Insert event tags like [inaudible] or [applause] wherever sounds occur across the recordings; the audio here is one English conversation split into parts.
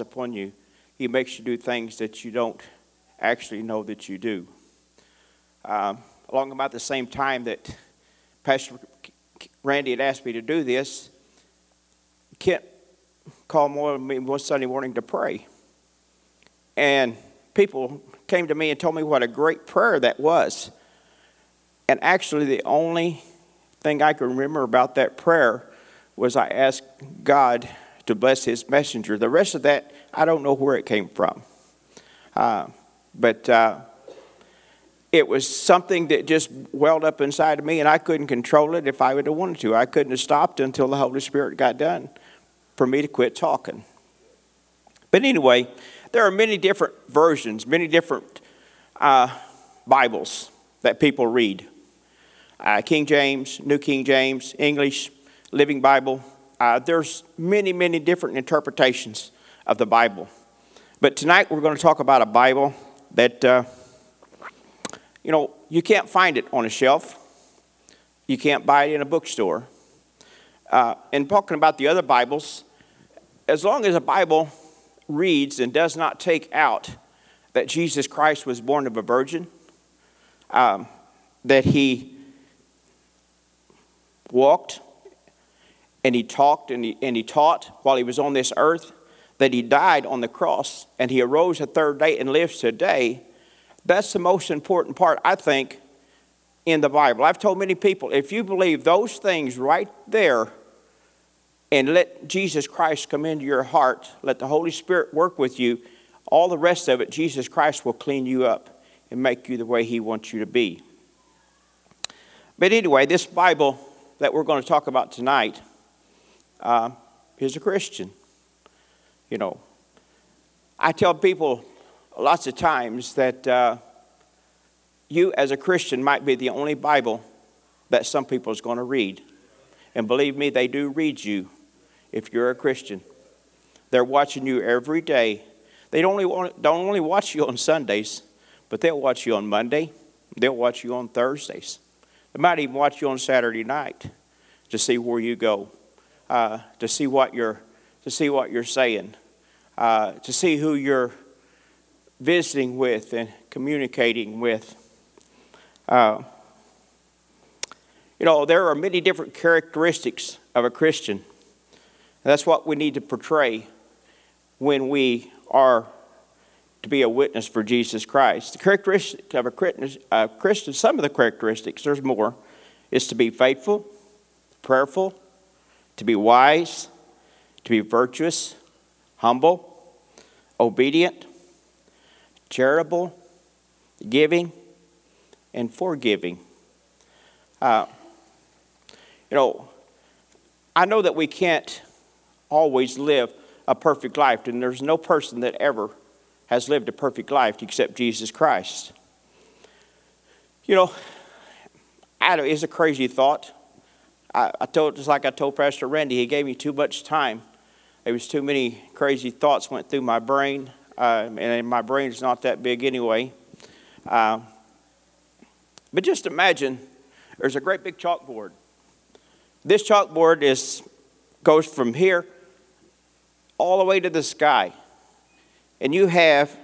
upon you, He makes you do things that you don't actually know that you do. Um, along about the same time that Pastor Randy had asked me to do this, Kent called more me one Sunday morning to pray. And people came to me and told me what a great prayer that was. And actually, the only thing I can remember about that prayer was I asked God to bless his messenger. The rest of that, I don't know where it came from. Uh, but uh, it was something that just welled up inside of me, and I couldn't control it if I would have wanted to. I couldn't have stopped until the Holy Spirit got done for me to quit talking. But anyway, there are many different versions, many different uh, Bibles that people read uh, King James, New King James, English, Living Bible. Uh, there's many, many different interpretations of the Bible. But tonight we're going to talk about a Bible that, uh, you know, you can't find it on a shelf. You can't buy it in a bookstore. Uh, and talking about the other Bibles, as long as a Bible reads and does not take out that Jesus Christ was born of a virgin, um, that he walked and he talked and he, and he taught while he was on this earth, that he died on the cross and he arose the third day and lives today, that's the most important part, I think, in the Bible. I've told many people if you believe those things right there and let Jesus Christ come into your heart, let the Holy Spirit work with you, all the rest of it, Jesus Christ will clean you up and make you the way he wants you to be. But anyway, this Bible that we're going to talk about tonight uh, is a Christian. You know, I tell people lots of times that uh, you, as a Christian, might be the only Bible that some people is going to read. And believe me, they do read you if you're a Christian. They're watching you every day. They don't only, want, don't only watch you on Sundays, but they'll watch you on Monday. They'll watch you on Thursdays. They might even watch you on Saturday night to see where you go, uh, to see what you're, to see what you're saying, uh, to see who you're visiting with and communicating with. Uh, you know, there are many different characteristics of a Christian. That's what we need to portray when we are to be a witness for Jesus Christ. The characteristic of a Christian, some of the characteristics, there's more, is to be faithful, prayerful, to be wise, to be virtuous, humble, obedient, charitable, giving, and forgiving. Uh, you know, I know that we can't always live a perfect life, and there's no person that ever has lived a perfect life except Jesus Christ. You know, it's a crazy thought. I, I told just like I told Pastor Randy, he gave me too much time. There was too many crazy thoughts went through my brain, uh, and my brain is not that big anyway. Uh, but just imagine there's a great big chalkboard. This chalkboard is goes from here all the way to the sky and you have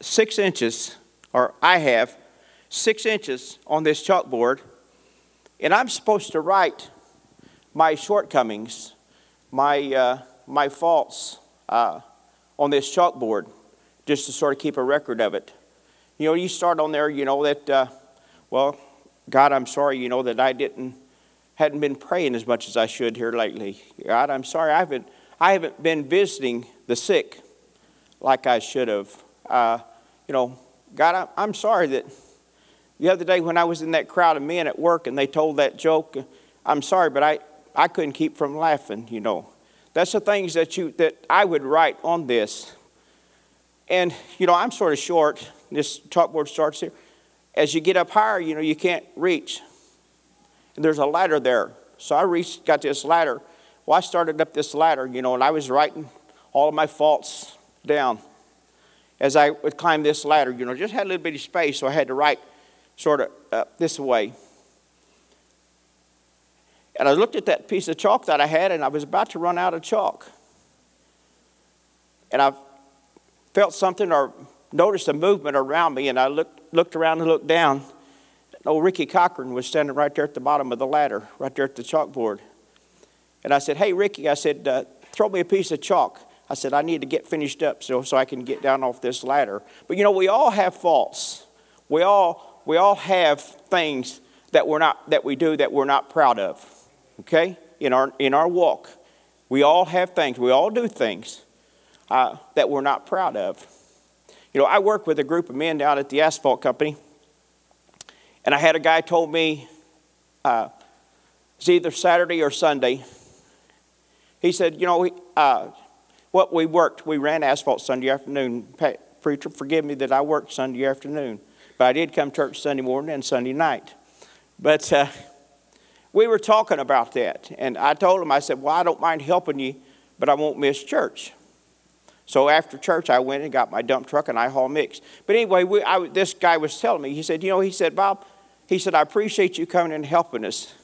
six inches, or I have six inches on this chalkboard, and I'm supposed to write my shortcomings, my, uh, my faults uh, on this chalkboard, just to sort of keep a record of it. You know, you start on there, you know, that, uh, well, God, I'm sorry, you know, that I didn't, hadn't been praying as much as I should here lately. God, I'm sorry, I haven't, I haven't been visiting the sick like I should have. Uh, you know, God, I'm sorry that the other day when I was in that crowd of men at work and they told that joke, I'm sorry, but I, I couldn't keep from laughing, you know. That's the things that you that I would write on this. And, you know, I'm sort of short. This chalkboard starts here. As you get up higher, you know, you can't reach. And there's a ladder there. So I reached, got this ladder. Well, I started up this ladder, you know, and I was writing all of my faults down as I would climb this ladder. You know, just had a little bit of space, so I had to write sort of this way. And I looked at that piece of chalk that I had, and I was about to run out of chalk. And I felt something or noticed a movement around me, and I looked, looked around and looked down. Old Ricky Cochran was standing right there at the bottom of the ladder, right there at the chalkboard. And I said, Hey, Ricky, I said, uh, throw me a piece of chalk. I said, I need to get finished up so, so I can get down off this ladder. But you know, we all have faults. We all, we all have things that, we're not, that we do that we're not proud of, okay, in our, in our walk. We all have things, we all do things uh, that we're not proud of. You know, I work with a group of men down at the asphalt company, and I had a guy told me uh, it's either Saturday or Sunday. He said, you know, uh, what we worked, we ran asphalt Sunday afternoon. Preacher, forgive me that I worked Sunday afternoon, but I did come church Sunday morning and Sunday night. But uh, we were talking about that, and I told him, I said, well, I don't mind helping you, but I won't miss church. So after church, I went and got my dump truck and I haul mix. But anyway, we, I, this guy was telling me, he said, you know, he said, Bob, he said, I appreciate you coming and helping us.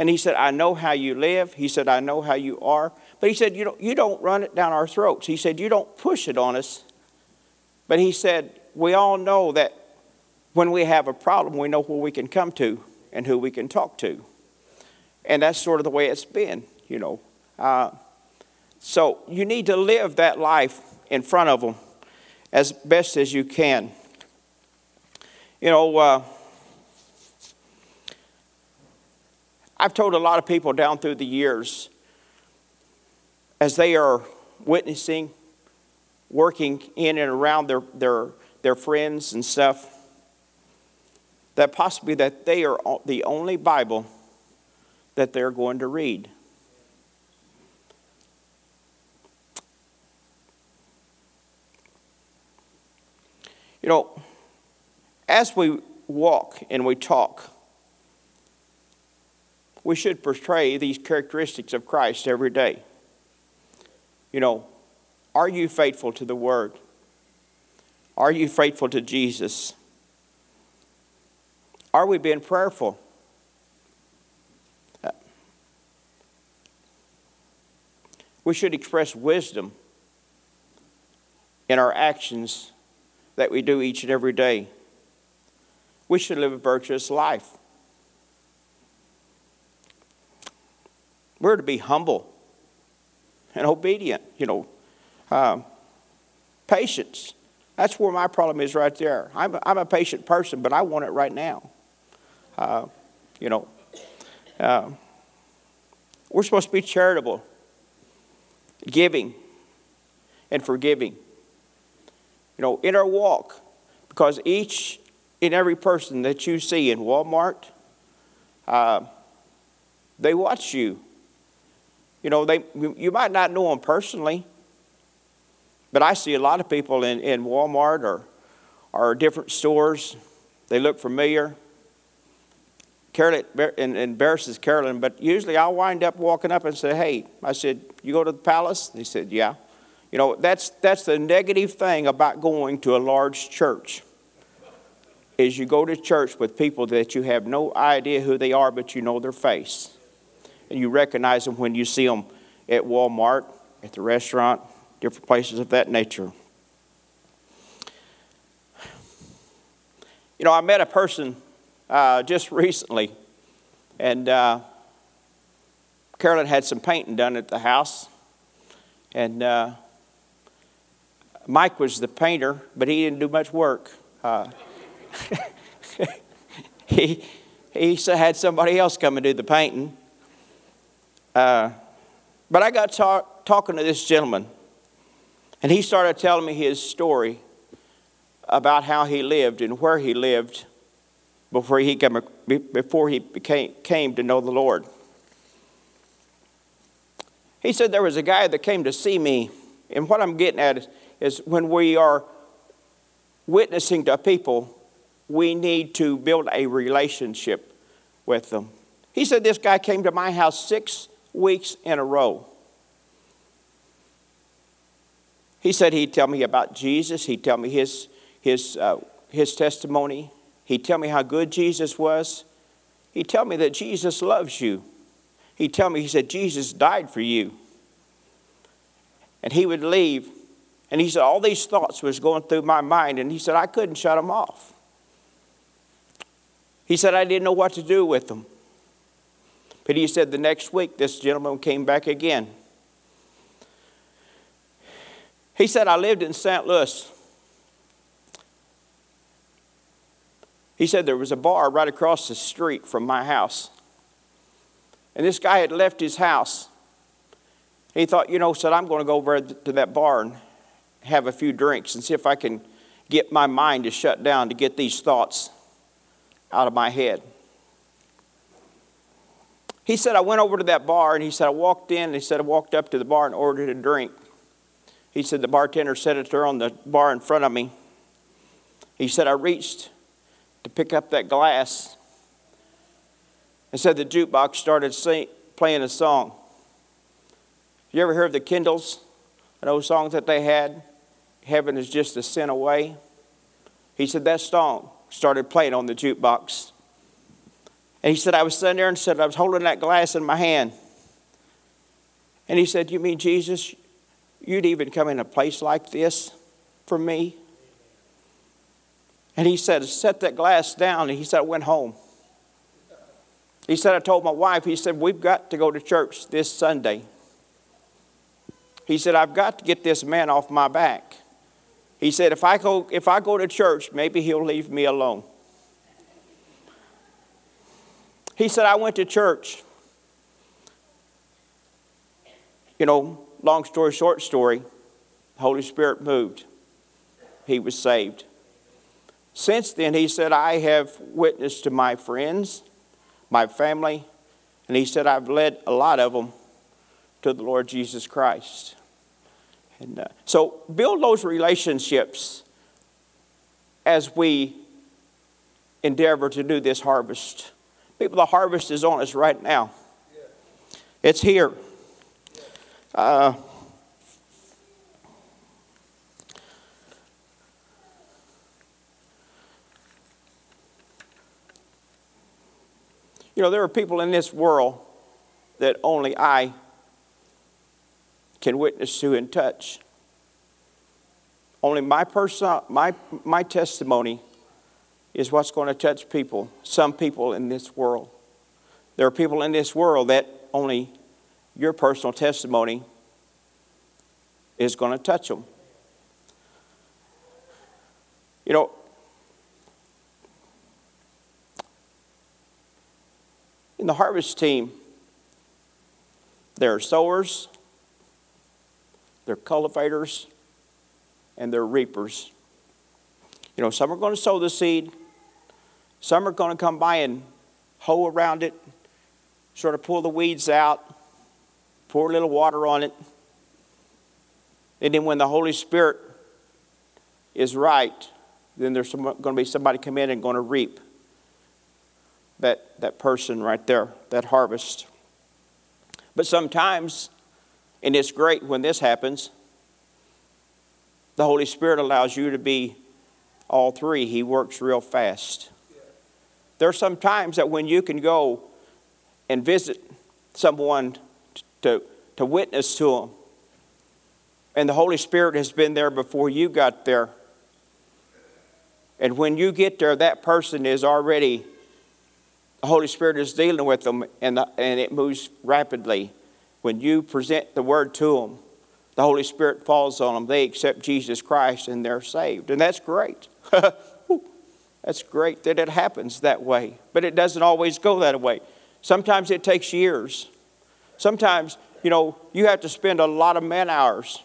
And he said, I know how you live. He said, I know how you are. But he said, you don't, you don't run it down our throats. He said, you don't push it on us. But he said, we all know that when we have a problem, we know where we can come to and who we can talk to. And that's sort of the way it's been, you know. Uh, so you need to live that life in front of them as best as you can. You know, uh, I've told a lot of people down through the years as they are witnessing, working in and around their, their, their friends and stuff, that possibly that they are the only Bible that they're going to read. You know, as we walk and we talk, we should portray these characteristics of Christ every day. You know, are you faithful to the Word? Are you faithful to Jesus? Are we being prayerful? We should express wisdom in our actions that we do each and every day. We should live a virtuous life. We're to be humble and obedient, you know. Um, patience. That's where my problem is right there. I'm a, I'm a patient person, but I want it right now. Uh, you know, uh, we're supposed to be charitable, giving, and forgiving. You know, in our walk, because each and every person that you see in Walmart, uh, they watch you. You know, they, you might not know them personally, but I see a lot of people in, in Walmart or, or different stores. They look familiar. Carolyn, and embarrasses Carolyn, but usually I'll wind up walking up and say, Hey, I said, You go to the palace? And He said, Yeah. You know, that's, that's the negative thing about going to a large church is you go to church with people that you have no idea who they are, but you know their face. And you recognize them when you see them at Walmart, at the restaurant, different places of that nature. You know, I met a person uh, just recently, and uh, Carolyn had some painting done at the house, and uh, Mike was the painter, but he didn't do much work. Uh, [laughs] he he had somebody else come and do the painting. Uh, but I got talk, talking to this gentleman, and he started telling me his story about how he lived and where he lived before he came, before he became, came to know the Lord. He said there was a guy that came to see me, and what I'm getting at is, is when we are witnessing to people, we need to build a relationship with them. He said this guy came to my house six weeks in a row. He said he'd tell me about Jesus, he'd tell me his, his, uh, his testimony, he'd tell me how good Jesus was, he'd tell me that Jesus loves you. He'd tell me, he said, Jesus died for you. And he would leave And he said, all these thoughts was going through my mind, and he said, I couldn't shut them off. He said, I didn't know what to do with them. But he said, the next week, this gentleman came back again. He said, I lived in St. Louis. He said, there was a bar right across the street from my house. And this guy had left his house. He thought, you know, said, I'm going to go over to that bar and have a few drinks and see if I can get my mind to shut down to get these thoughts out of my head. He said, I went over to that bar and he said, I walked in and he said, I walked up to the bar and ordered a drink. He said, the bartender set it there on the bar in front of me. He said, I reached pick up that glass and said the jukebox started sing, playing a song. You ever heard the Kendalls? Those songs that they had? Heaven is just a sin away. He said that song started playing on the jukebox. And he said, I was sitting there and said, I was holding that glass in my hand. And he said, You mean, Jesus, you'd even come in a place like this for me? And he said, Set that glass down. And he said, I went home. He said, I told my wife, he said, We've got to go to church this Sunday. He said, I've got to get this man off my back. He said, if I go, if I go to church, maybe he'll leave me alone. He said, I went to church. You know, long story, short story, the Holy Spirit moved. He was saved. Since then, he said, I have witnessed to my friends, my family, and he said, I've led a lot of them to the Lord Jesus Christ. And uh, so build those relationships as we endeavor to do this harvest. People, the harvest is on us right now. It's here. Uh, you know, there are people in this world that only I can witness to and touch. Only my, person, my, my testimony is what's going to touch people, some people in this world. There are people in this world that only your personal testimony is going to touch them. You know, in the harvest team, there are sowers, there are cultivators, and there are reapers. You know, some are going to sow the seed, some are going to come by and hoe around it, sort of pull the weeds out, pour a little water on it. And then when the Holy Spirit is right, then there's going to be somebody come in and going to reap that, that person right there, that harvest. But sometimes and it's great when this happens. The Holy Spirit allows you to be all three. He works real fast. There are some times that when you can go and visit someone to, to witness to them, and the Holy Spirit has been there before you got there. And when you get there, that person is already, the Holy Spirit is dealing with them, and, the, and it moves rapidly. When you present the word to them, the Holy Spirit falls on them. They accept Jesus Christ and they're saved. And that's great. [laughs] that's great that it happens that way. But it doesn't always go that way. Sometimes it takes years. Sometimes, you know, you have to spend a lot of man hours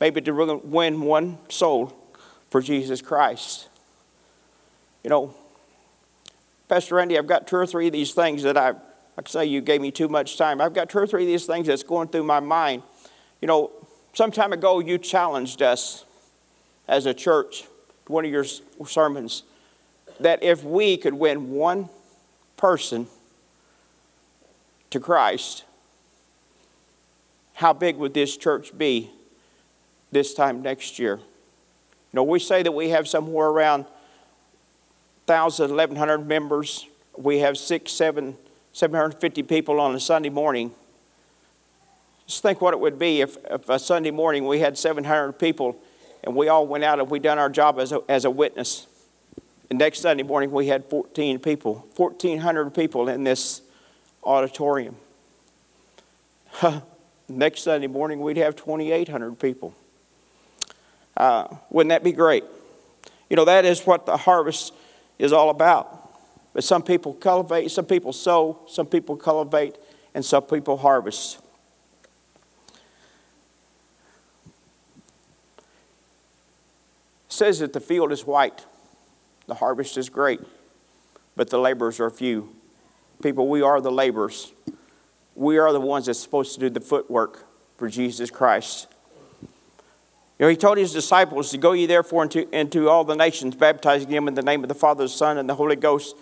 maybe to win one soul for Jesus Christ. You know, Pastor Randy, I've got two or three of these things that I've like I say, you gave me too much time. I've got two or three of these things that's going through my mind. You know, some time ago you challenged us as a church, one of your sermons, that if we could win one person to Christ, how big would this church be this time next year? You know, we say that we have somewhere around 1,000, 1,100 members. We have six, seven 750 people on a Sunday morning. Just think what it would be if, if a Sunday morning we had 700 people and we all went out and we done our job as a, as a witness. And next Sunday morning we had 14 people, 1,400 people in this auditorium. [laughs] next Sunday morning we'd have 2,800 people. Uh, wouldn't that be great? You know, that is what the harvest is all about. But some people cultivate, some people sow, some people cultivate, and some people harvest. It says that the field is white, the harvest is great, but the laborers are few. People, we are the laborers. We are the ones that's supposed to do the footwork for Jesus Christ. You know, he told his disciples to go ye therefore into, into all the nations, baptizing them in the name of the Father, the Son, and the Holy Ghost,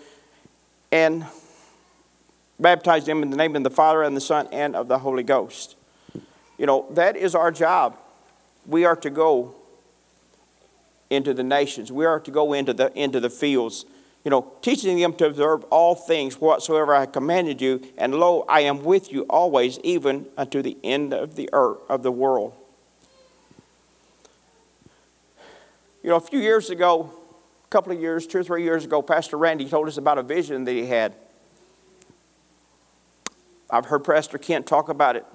and baptize them in the name of the Father and the Son and of the Holy Ghost. You know, that is our job. We are to go into the nations. We are to go into the into the fields. You know, teaching them to observe all things whatsoever I commanded you, and lo, I am with you always, even unto the end of the earth of the world. You know, a few years ago, a couple of years, two or three years ago, Pastor Randy told us about a vision that he had. I've heard Pastor Kent talk about it.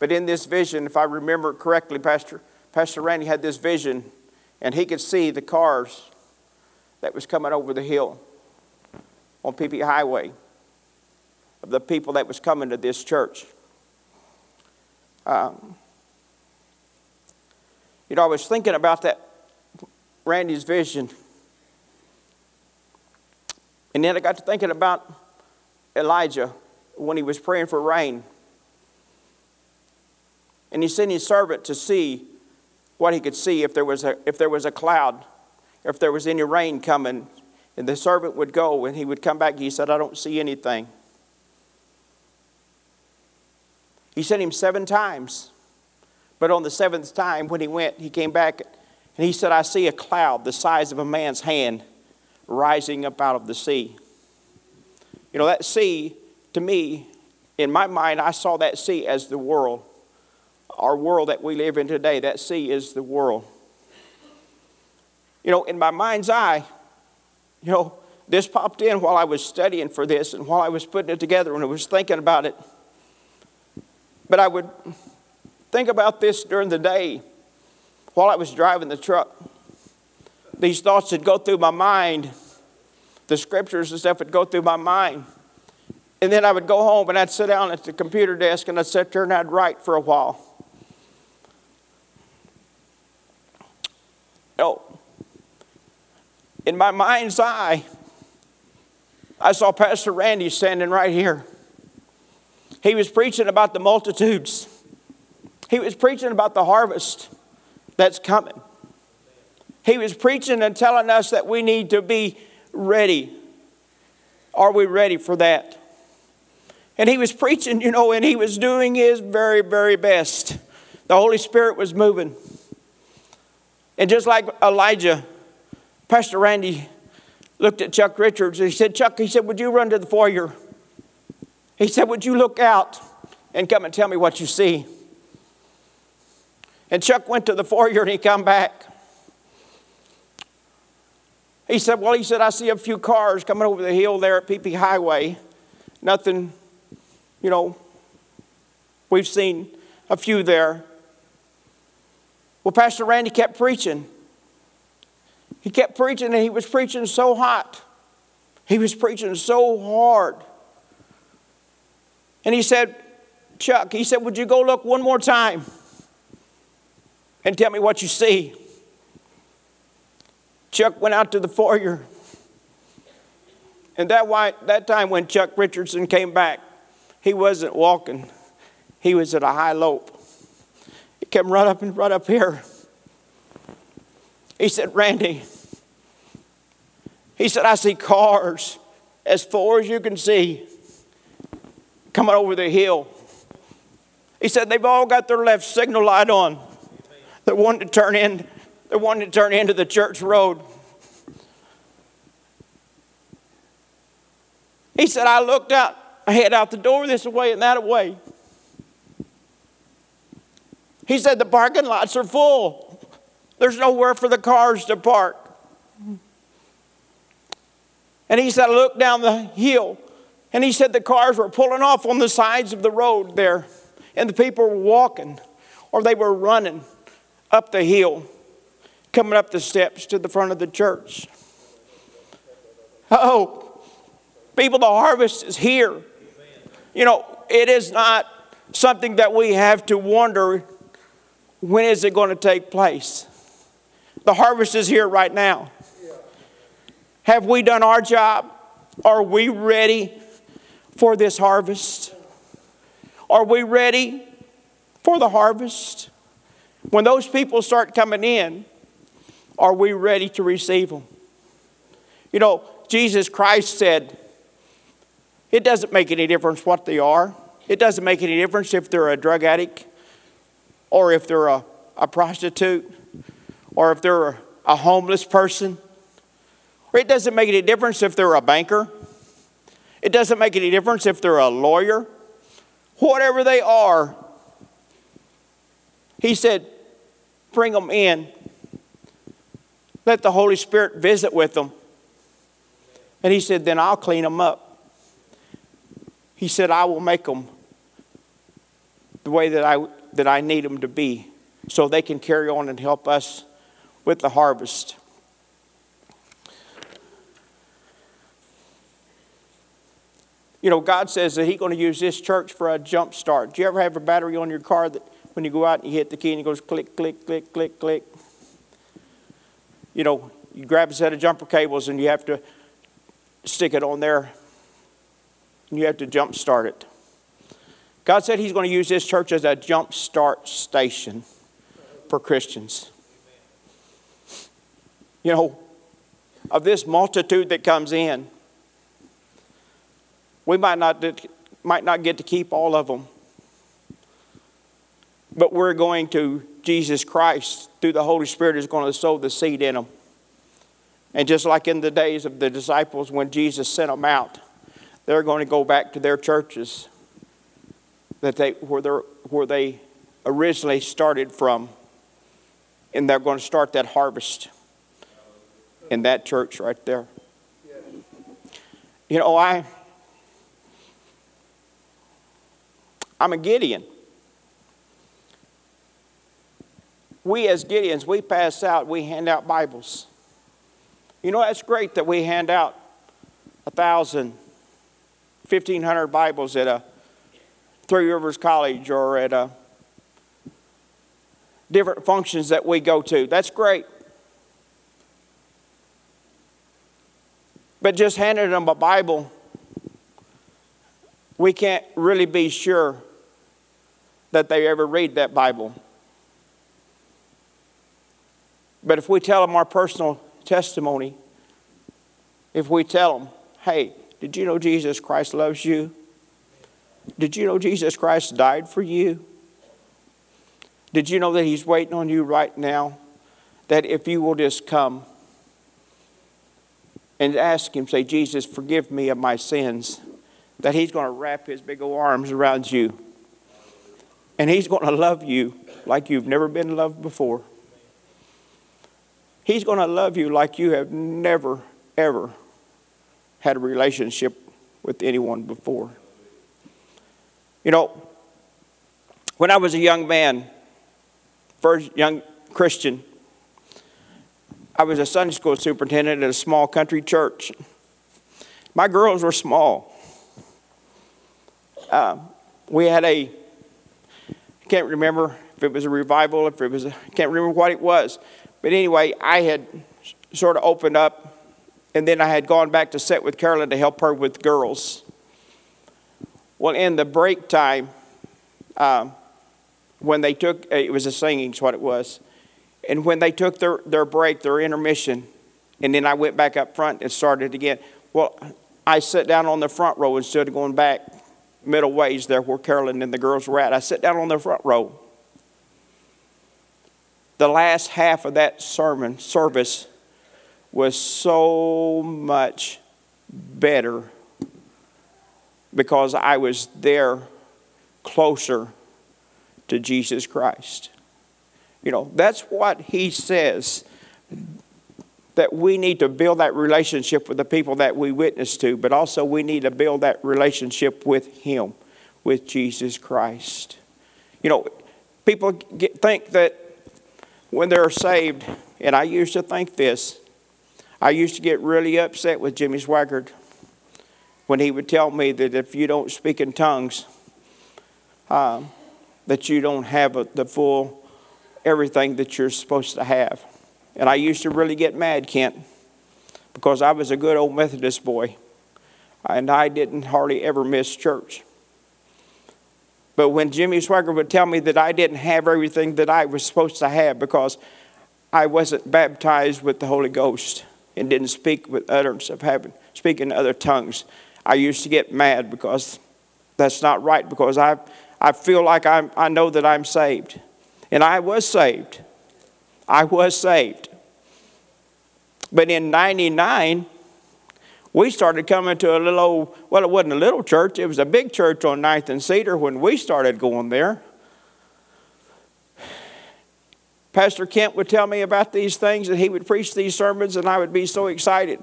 But in this vision, if I remember correctly, Pastor, Pastor Randy had this vision, and he could see the cars that was coming over the hill on PP Highway of the people that was coming to this church. Um, you know, I was thinking about that Randy's vision. And then I got to thinking about Elijah when he was praying for rain. And he sent his servant to see what he could see if there was a, if there was a cloud, if there was any rain coming. And the servant would go and he would come back. He said, I don't see anything. He sent him seven times. But on the seventh time, when he went, he came back and he said, I see a cloud the size of a man's hand rising up out of the sea. You know, that sea, to me, in my mind, I saw that sea as the world. Our world that we live in today, that sea is the world. You know, in my mind's eye, you know, this popped in while I was studying for this and while I was putting it together and I was thinking about it. But I would think about this during the day while I was driving the truck, these thoughts would go through my mind. The scriptures and stuff would go through my mind. And then I would go home and I'd sit down at the computer desk and I'd sit there and I'd write for a while. Oh, in my mind's eye, I saw Pastor Randy standing right here. He was preaching about the multitudes, he was preaching about the harvest that's coming. He was preaching and telling us that we need to be ready. Are we ready for that? And he was preaching, you know, and he was doing his very, very best. The Holy Spirit was moving. And just like Elijah, Pastor Randy looked at Chuck Richards and he said, Chuck, he said, would you run to the foyer? He said, would you look out and come and tell me what you see? And Chuck went to the foyer and he come back. He said, Well, he said, I see a few cars coming over the hill there at PP Highway. Nothing, you know, we've seen a few there. Well, Pastor Randy kept preaching. He kept preaching and he was preaching so hot. He was preaching so hard. And he said, Chuck, he said, Would you go look one more time? And tell me what you see. Chuck went out to the foyer. And that, that time when Chuck Richardson came back, he wasn't walking, he was at a high lope. He came right up and right up here. He said, Randy, he said, I see cars as far as you can see coming over the hill. He said, they've all got their left signal light on. They're wanting to turn in, to turn into the church road. He said, I looked out, I head out the door this way and that way. He said, The parking lots are full. There's nowhere for the cars to park. And he said, I looked down the hill, and he said the cars were pulling off on the sides of the road there, and the people were walking or they were running up the hill, coming up the steps to the front of the church. Oh, people, the harvest is here. You know, it is not something that we have to wonder when is it going to take place. The harvest is here right now. Have we done our job? Are we ready for this harvest? Are we ready for the harvest? When those people start coming in, are we ready to receive them? You know, Jesus Christ said, it doesn't make any difference what they are. It doesn't make any difference if they're a drug addict or if they're a, a prostitute or if they're a, a homeless person. Or it doesn't make any difference if they're a banker. It doesn't make any difference if they're a lawyer. Whatever they are, he said, bring them in. Let the Holy Spirit visit with them. And he said, then I'll clean them up. He said, I will make them the way that I, that I need them to be so they can carry on and help us with the harvest. You know, God says that He's going to use this church for a jump start. Do you ever have a battery on your car that when you go out and you hit the key and it goes click, click, click, click, click? You know, you grab a set of jumper cables and you have to stick it on there you have to jump start it. God said He's going to use this church as a jump start station for Christians. You know, of this multitude that comes in, we might not, might not get to keep all of them, but we're going to, Jesus Christ, through the Holy Spirit, is going to sow the seed in them. And just like in the days of the disciples when Jesus sent them out, they're going to go back to their churches that they, where, where they originally started from, and they're going to start that harvest in that church right there. You know, I, I'm a Gideon. We as Gideons, we pass out, we hand out Bibles. You know, that's great that we hand out a thousand 1,500 Bibles at a Three Rivers College or at a different functions that we go to. That's great. But just handing them a Bible, we can't really be sure that they ever read that Bible. But if we tell them our personal testimony, if we tell them, hey, did you know Jesus Christ loves you? Did you know Jesus Christ died for you? Did you know that He's waiting on you right now? That if you will just come and ask Him, say, Jesus, forgive me of my sins, that He's going to wrap His big old arms around you. And He's going to love you like you've never been loved before. He's going to love you like you have never, ever had a relationship with anyone before. You know, when I was a young man, first young Christian, I was a Sunday school superintendent at a small country church. My girls were small. Uh, we had a, I can't remember if it was a revival, if it was, I can't remember what it was. But anyway, I had sort of opened up and then I had gone back to sit with Carolyn to help her with girls. Well, in the break time, um, when they took, uh, it was a singing, is what it was. And when they took their, their break, their intermission, and then I went back up front and started again. Well, I sat down on the front row instead of going back middle ways there where Carolyn and the girls were at. I sat down on the front row. The last half of that sermon service was so much better because I was there closer to Jesus Christ. You know, that's what he says that we need to build that relationship with the people that we witness to, but also we need to build that relationship with him, with Jesus Christ. You know, people get, think that when they're saved, and I used to think this, I used to get really upset with Jimmy Swaggart when he would tell me that if you don't speak in tongues, um, that you don't have a, the full everything that you're supposed to have. And I used to really get mad, Kent, because I was a good old Methodist boy, and I didn't hardly ever miss church. But when Jimmy Swaggart would tell me that I didn't have everything that I was supposed to have because I wasn't baptized with the Holy Ghost and didn't speak with utterance of heaven, speak in other tongues, I used to get mad because that's not right because I, I feel like I'm, I know that I'm saved. And I was saved. I was saved. But in 99, we started coming to a little old, well, it wasn't a little church, it was a big church on 9th and Cedar when we started going there. Pastor Kent would tell me about these things and he would preach these sermons, and I would be so excited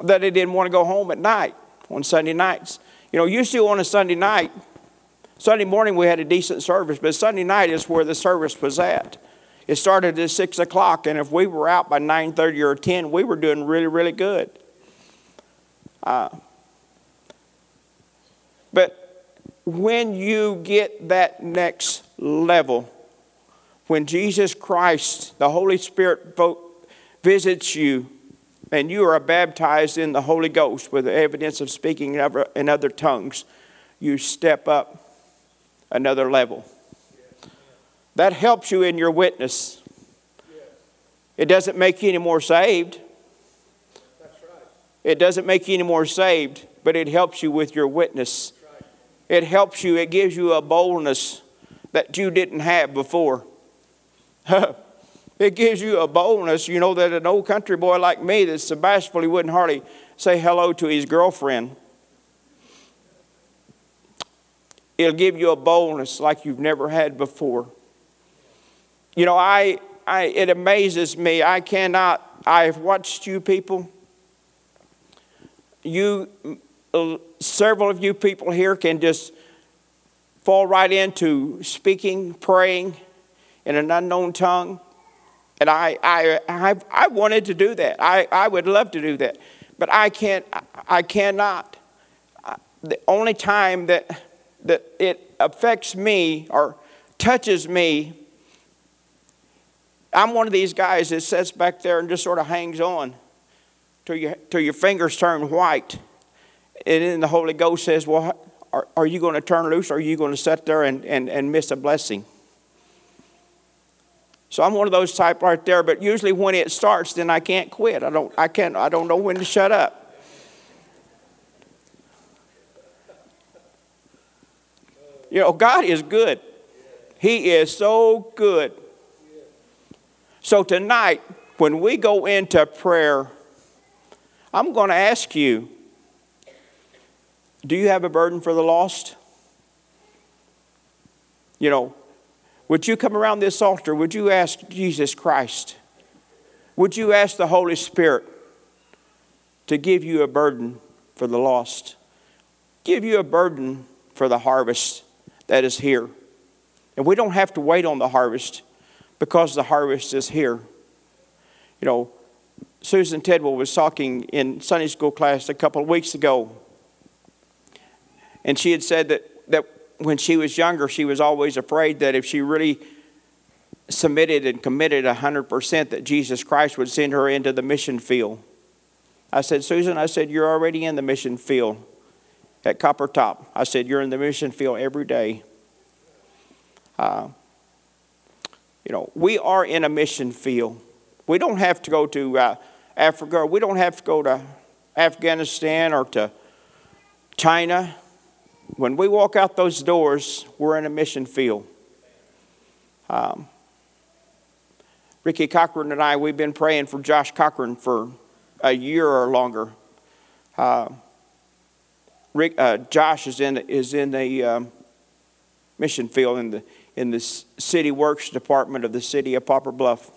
that I didn't want to go home at night on Sunday nights. You know, used to on a Sunday night, Sunday morning we had a decent service, but Sunday night is where the service was at. It started at six o'clock, and if we were out by nine thirty or ten, we were doing really, really good. Uh, but when you get that next level, when Jesus Christ, the Holy Spirit, visits you, and you are baptized in the Holy Ghost with the evidence of speaking in other tongues, you step up another level. That helps you in your witness. It doesn't make you any more saved. It doesn't make you any more saved, but it helps you with your witness. It helps you, it gives you a boldness that you didn't have before. [laughs] it gives you a boldness, you know, that an old country boy like me that's so bashful he wouldn't hardly say hello to his girlfriend. It'll give you a boldness like you've never had before. You know, I, I, it amazes me. I cannot, I've watched you people. You, uh, several of you people here can just fall right into speaking, praying in an unknown tongue. And I, I, I, I wanted to do that. I, I would love to do that. But I can't, I cannot. The only time that, that it affects me or touches me I'm one of these guys that sits back there and just sort of hangs on till, you, till your fingers turn white. And then the Holy Ghost says, Well, are, are you going to turn loose or are you going to sit there and, and, and miss a blessing? So I'm one of those type right there, but usually when it starts, then I can't quit. I don't, I can't, I don't know when to shut up. You know, God is good. He is so good. So tonight, when we go into prayer, I'm going to ask you do you have a burden for the lost? You know, would you come around this altar? Would you ask Jesus Christ? Would you ask the Holy Spirit to give you a burden for the lost? Give you a burden for the harvest that is here. And we don't have to wait on the harvest because the harvest is here. You know, Susan Tidwell was talking in Sunday school class a couple of weeks ago, and she had said that, that when she was younger, she was always afraid that if she really submitted and committed 100%, that Jesus Christ would send her into the mission field. I said, Susan, I said, you're already in the mission field at Copper Top. I said, you're in the mission field every day. Uh, you know, we are in a mission field. We don't have to go to uh, Africa. We don't have to go to Afghanistan or to China. When we walk out those doors, we're in a mission field. Um, Ricky Cochran and I, we've been praying for Josh Cochran for a year or longer. Uh, Rick, uh, Josh is in is in the um, mission field in the in the City Works Department of the city of Poplar Bluff.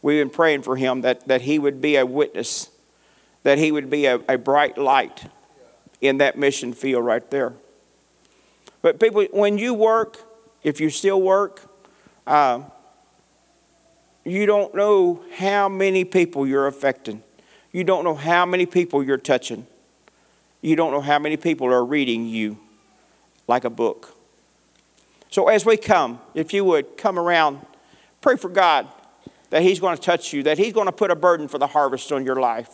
We've been praying for him that, that he would be a witness, that he would be a, a bright light in that mission field right there. But people, when you work, if you still work, uh, you don't know how many people you're affecting. You don't know how many people you're touching. You don't know how many people are reading you like a book. So as we come, if you would come around, pray for God that He's going to touch you, that He's going to put a burden for the harvest on your life.